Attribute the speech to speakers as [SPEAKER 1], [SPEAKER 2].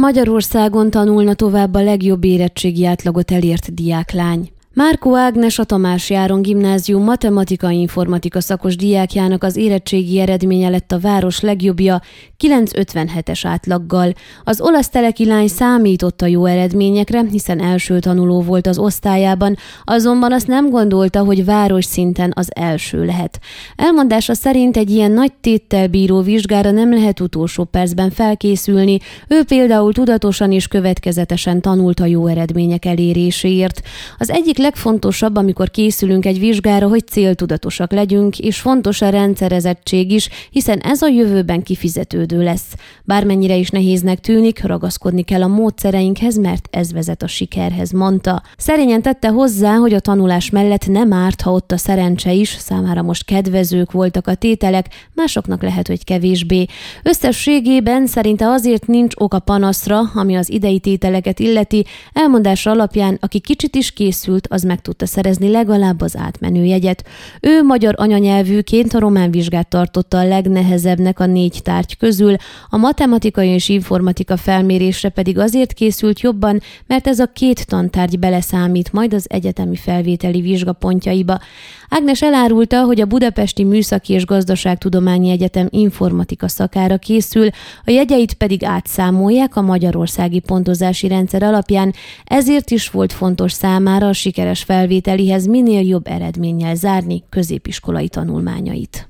[SPEAKER 1] Magyarországon tanulna tovább a legjobb érettségi átlagot elért diáklány. Márkó Ágnes a Tamás Járon Gimnázium matematika-informatika szakos diákjának az érettségi eredménye lett a város legjobbja 957-es átlaggal. Az olasz teleki lány számított a jó eredményekre, hiszen első tanuló volt az osztályában, azonban azt nem gondolta, hogy város szinten az első lehet. Elmondása szerint egy ilyen nagy téttel bíró vizsgára nem lehet utolsó percben felkészülni, ő például tudatosan és következetesen tanult a jó eredmények eléréséért. Az egyik legfontosabb, amikor készülünk egy vizsgára, hogy céltudatosak legyünk, és fontos a rendszerezettség is, hiszen ez a jövőben kifizetődő lesz. Bármennyire is nehéznek tűnik, ragaszkodni kell a módszereinkhez, mert ez vezet a sikerhez, mondta. Szerényen tette hozzá, hogy a tanulás mellett nem árt, ha ott a szerencse is, számára most kedvezők voltak a tételek, másoknak lehet, hogy kevésbé. Összességében szerinte azért nincs oka panaszra, ami az idei tételeket illeti, elmondása alapján, aki kicsit is készült, az meg tudta szerezni legalább az átmenő jegyet. Ő magyar anyanyelvűként a román vizsgát tartotta a legnehezebbnek a négy tárgy közül, a matematika és informatika felmérésre pedig azért készült jobban, mert ez a két tantárgy beleszámít majd az egyetemi felvételi vizsgapontjaiba. Ágnes elárulta, hogy a Budapesti Műszaki és Gazdaságtudományi Egyetem informatika szakára készül, a jegyeit pedig átszámolják a magyarországi pontozási rendszer alapján, ezért is volt fontos számára a sikeres felvételihez minél jobb eredménnyel zárni középiskolai tanulmányait.